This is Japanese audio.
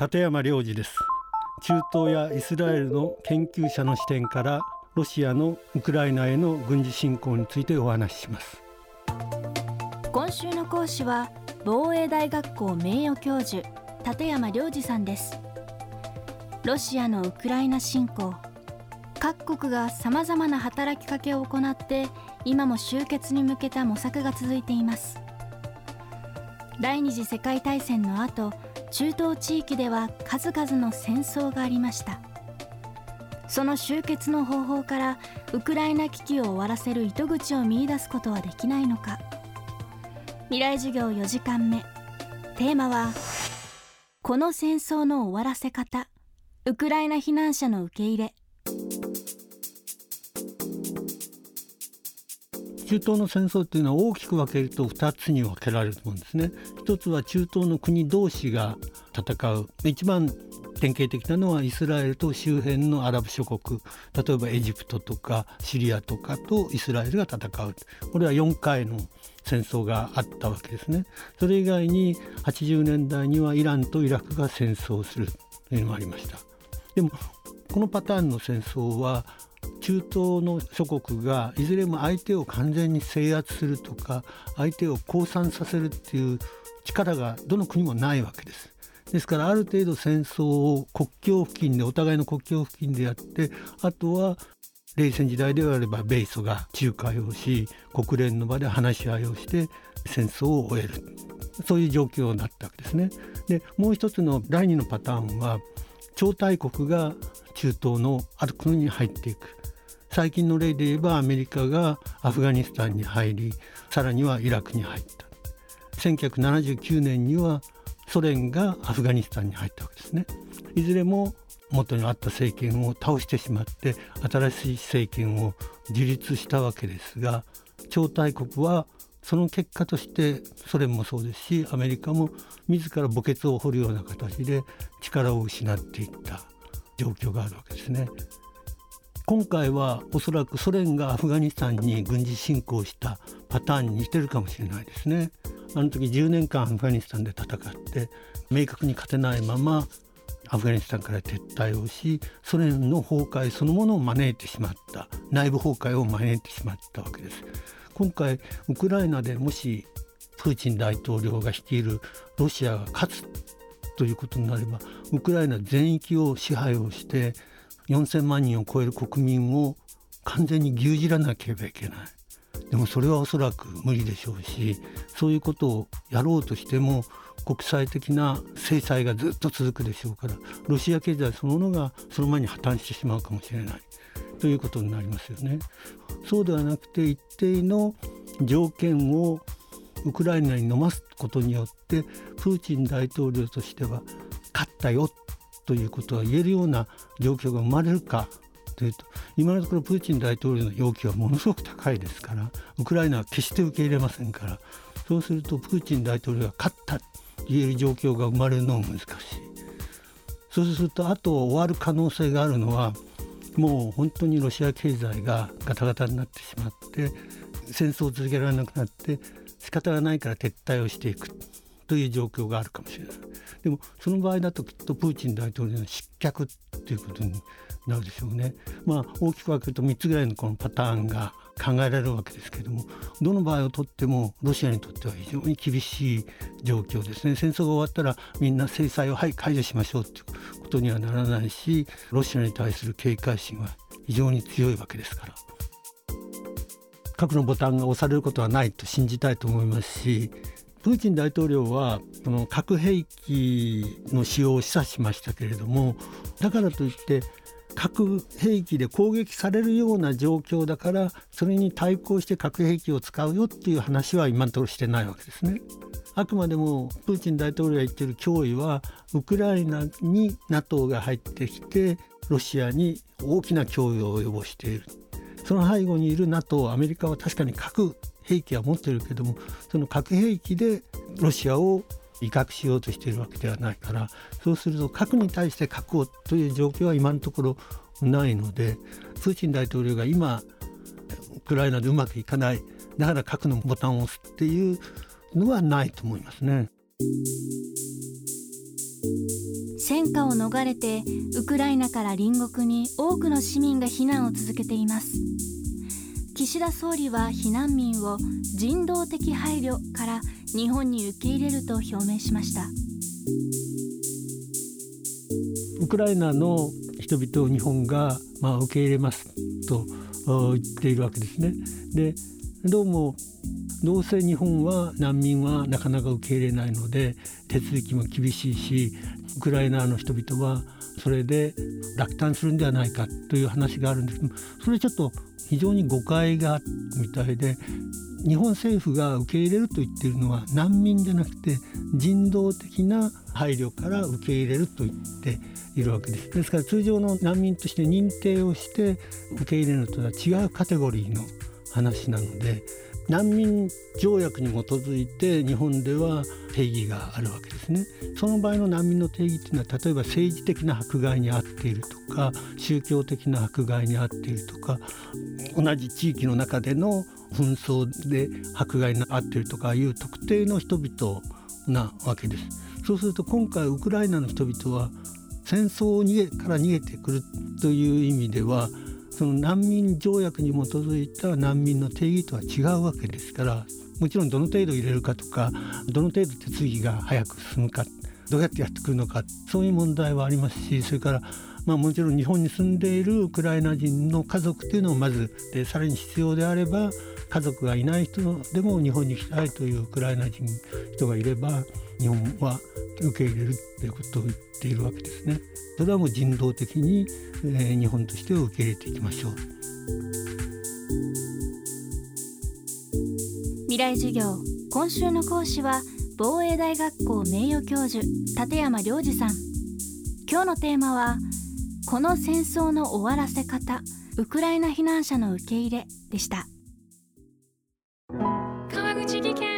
立山良二です。中東やイスラエルの研究者の視点からロシアのウクライナへの軍事侵攻についてお話しします。今週の講師は防衛大学校名誉教授立山良二さんです。ロシアのウクライナ侵攻。各国がさまざまな働きかけを行って今も終結に向けた模索が続いています。第二次世界大戦の後中東地域では数々の戦争がありました。その終結の方法からウクライナ危機を終わらせる糸口を見いだすことはできないのか。未来授業4時間目。テーマはこの戦争の終わらせ方。ウクライナ避難者の受け入れ。中東の戦争っていうのは大きく分けると2つに分けられると思うんですね。一つは中東の国同士が戦う。一番典型的なのはイスラエルと周辺のアラブ諸国。例えばエジプトとかシリアとかとイスラエルが戦う。これは4回の戦争があったわけですね。それ以外に80年代にはイランとイラクが戦争するというのもありました。でもこのパターンの戦争は中東の諸国がいずれも相手を完全に制圧するとか相手を降参させるっていう力がどの国もないわけです。ですからある程度戦争を国境付近でお互いの国境付近でやってあとは冷戦時代であれば米ソが仲介をし国連の場で話し合いをして戦争を終えるそういう状況になったわけですね。でもう一つの第二のパターンは超大国が中東のある国に入っていく最近の例で言えばアメリカがアフガニスタンに入りさらにはイラクに入った1979年にはソ連がアフガニスタンに入ったわけですねいずれも元にあった政権を倒してしまって新しい政権を樹立したわけですが超大国はその結果としてソ連もそうですしアメリカも自ら墓穴を掘るような形で力を失っていった状況があるわけですね。今回はおそらくソ連がアフガニスタンに軍事侵攻したパターンに似てるかもしれないですね。あの時10年間アフガニスタンで戦って明確に勝てないままアフガニスタンから撤退をしソ連の崩壊そのものを招いてしまった内部崩壊を招いてしまったわけです。今回ウクライナでもしプーチン大統領が率いるロシアが勝つということになればウクライナ全域を支配をして4,000万人を超える国民を完全に牛耳らなければいけないでもそれはおそらく無理でしょうしそういうことをやろうとしても国際的な制裁がずっと続くでしょうからロシア経済そのものがその前に破綻してしまうかもしれないということになりますよね。そうではなくて一定の条件をウクライナに飲ますことによってプーチン大統領としては勝ったよということが言えるような状況が生まれるかというと今のところプーチン大統領の要求はものすごく高いですからウクライナは決して受け入れませんからそうするとプーチン大統領が勝ったと言える状況が生まれるのも難しい。そうするとあと終わる可能性があるのはもう本当にロシア経済がガタガタになってしまって戦争を続けられなくなって仕方がないから撤退をしていくという状況があるかもしれない。でもその場合だときっとプーチン大統領の失脚ということになるでしょうね。まあ、大きく分けると3つぐらいのこのパターンが考えられるわけですけれどもどの場合をとってもロシアにとっては非常に厳しい状況ですね戦争が終わったらみんな制裁をはい解除しましょうということにはならないしロシアに対する警戒心は非常に強いわけですから核のボタンが押されることはないと信じたいと思いますしプーチン大統領はこの核兵器の使用を示唆しましたけれどもだからといって核兵器で攻撃されるような状況だからそれに対抗して核兵器を使うよっていう話は今のところしてないわけですね。あくまでもプーチン大統領が言ってる脅威はウクライナに NATO が入ってきてロシアに大きな脅威を及ぼしているその背後にいる NATO アメリカは確かに核兵器は持ってるけどもその核兵器でロシアを威嚇しようとしているわけではないからそうすると核に対して核をという状況は今のところないのでプーチン大統領が今ウクライナでうまくいかないだから核のボタンを押すっていうのはないと思いますね。戦火を逃れてウクライナから隣国に多くの市民が避難を続けています岸田総理は避難民を人道的配慮から日本に受け入れると表明しましたウクライナの人々を日本がまあ受け入れますと言っているわけですね。でどうもどうせ日本は難民はなかなか受け入れないので手続きも厳しいしウクライナの人々はそれで落胆するんではないかという話があるんですけどそれちょっと非常に誤解があるみたいで日本政府が受け入れると言ってるのは難民じゃなくて人道的な配慮から受け入れると言っているわけですですから通常の難民として認定をして受け入れるのとは違うカテゴリーの話なので難民条約に基づいて日本では定義があるわけですね。その場合の難民の定義っていうのは例えば政治的な迫害に遭っているとか宗教的な迫害に遭っているとか同じ地域の中での紛争で迫害に遭っているとかいう特定の人々なわけです。そうすると今回ウクライナの人々は戦争を逃げから逃げてくるという意味ではその難民条約に基づいた難民の定義とは違うわけですからもちろんどの程度入れるかとかどの程度手続きが早く進むかどうやってやってくるのかそういう問題はありますしそれからまあ、もちろん日本に住んでいるウクライナ人の家族というのをまずでさらに必要であれば家族がいない人でも日本に来たいというウクライナ人人がいれば日本は受け入れるということを言っているわけですね。それはもう人道的に、えー、日本として受け入れていきましょう。未来授業今週の講師は防衛大学校名誉教授立山良二さん今日のテーマはこの戦争の終わらせ方ウクライナ避難者の受け入れでした川口技研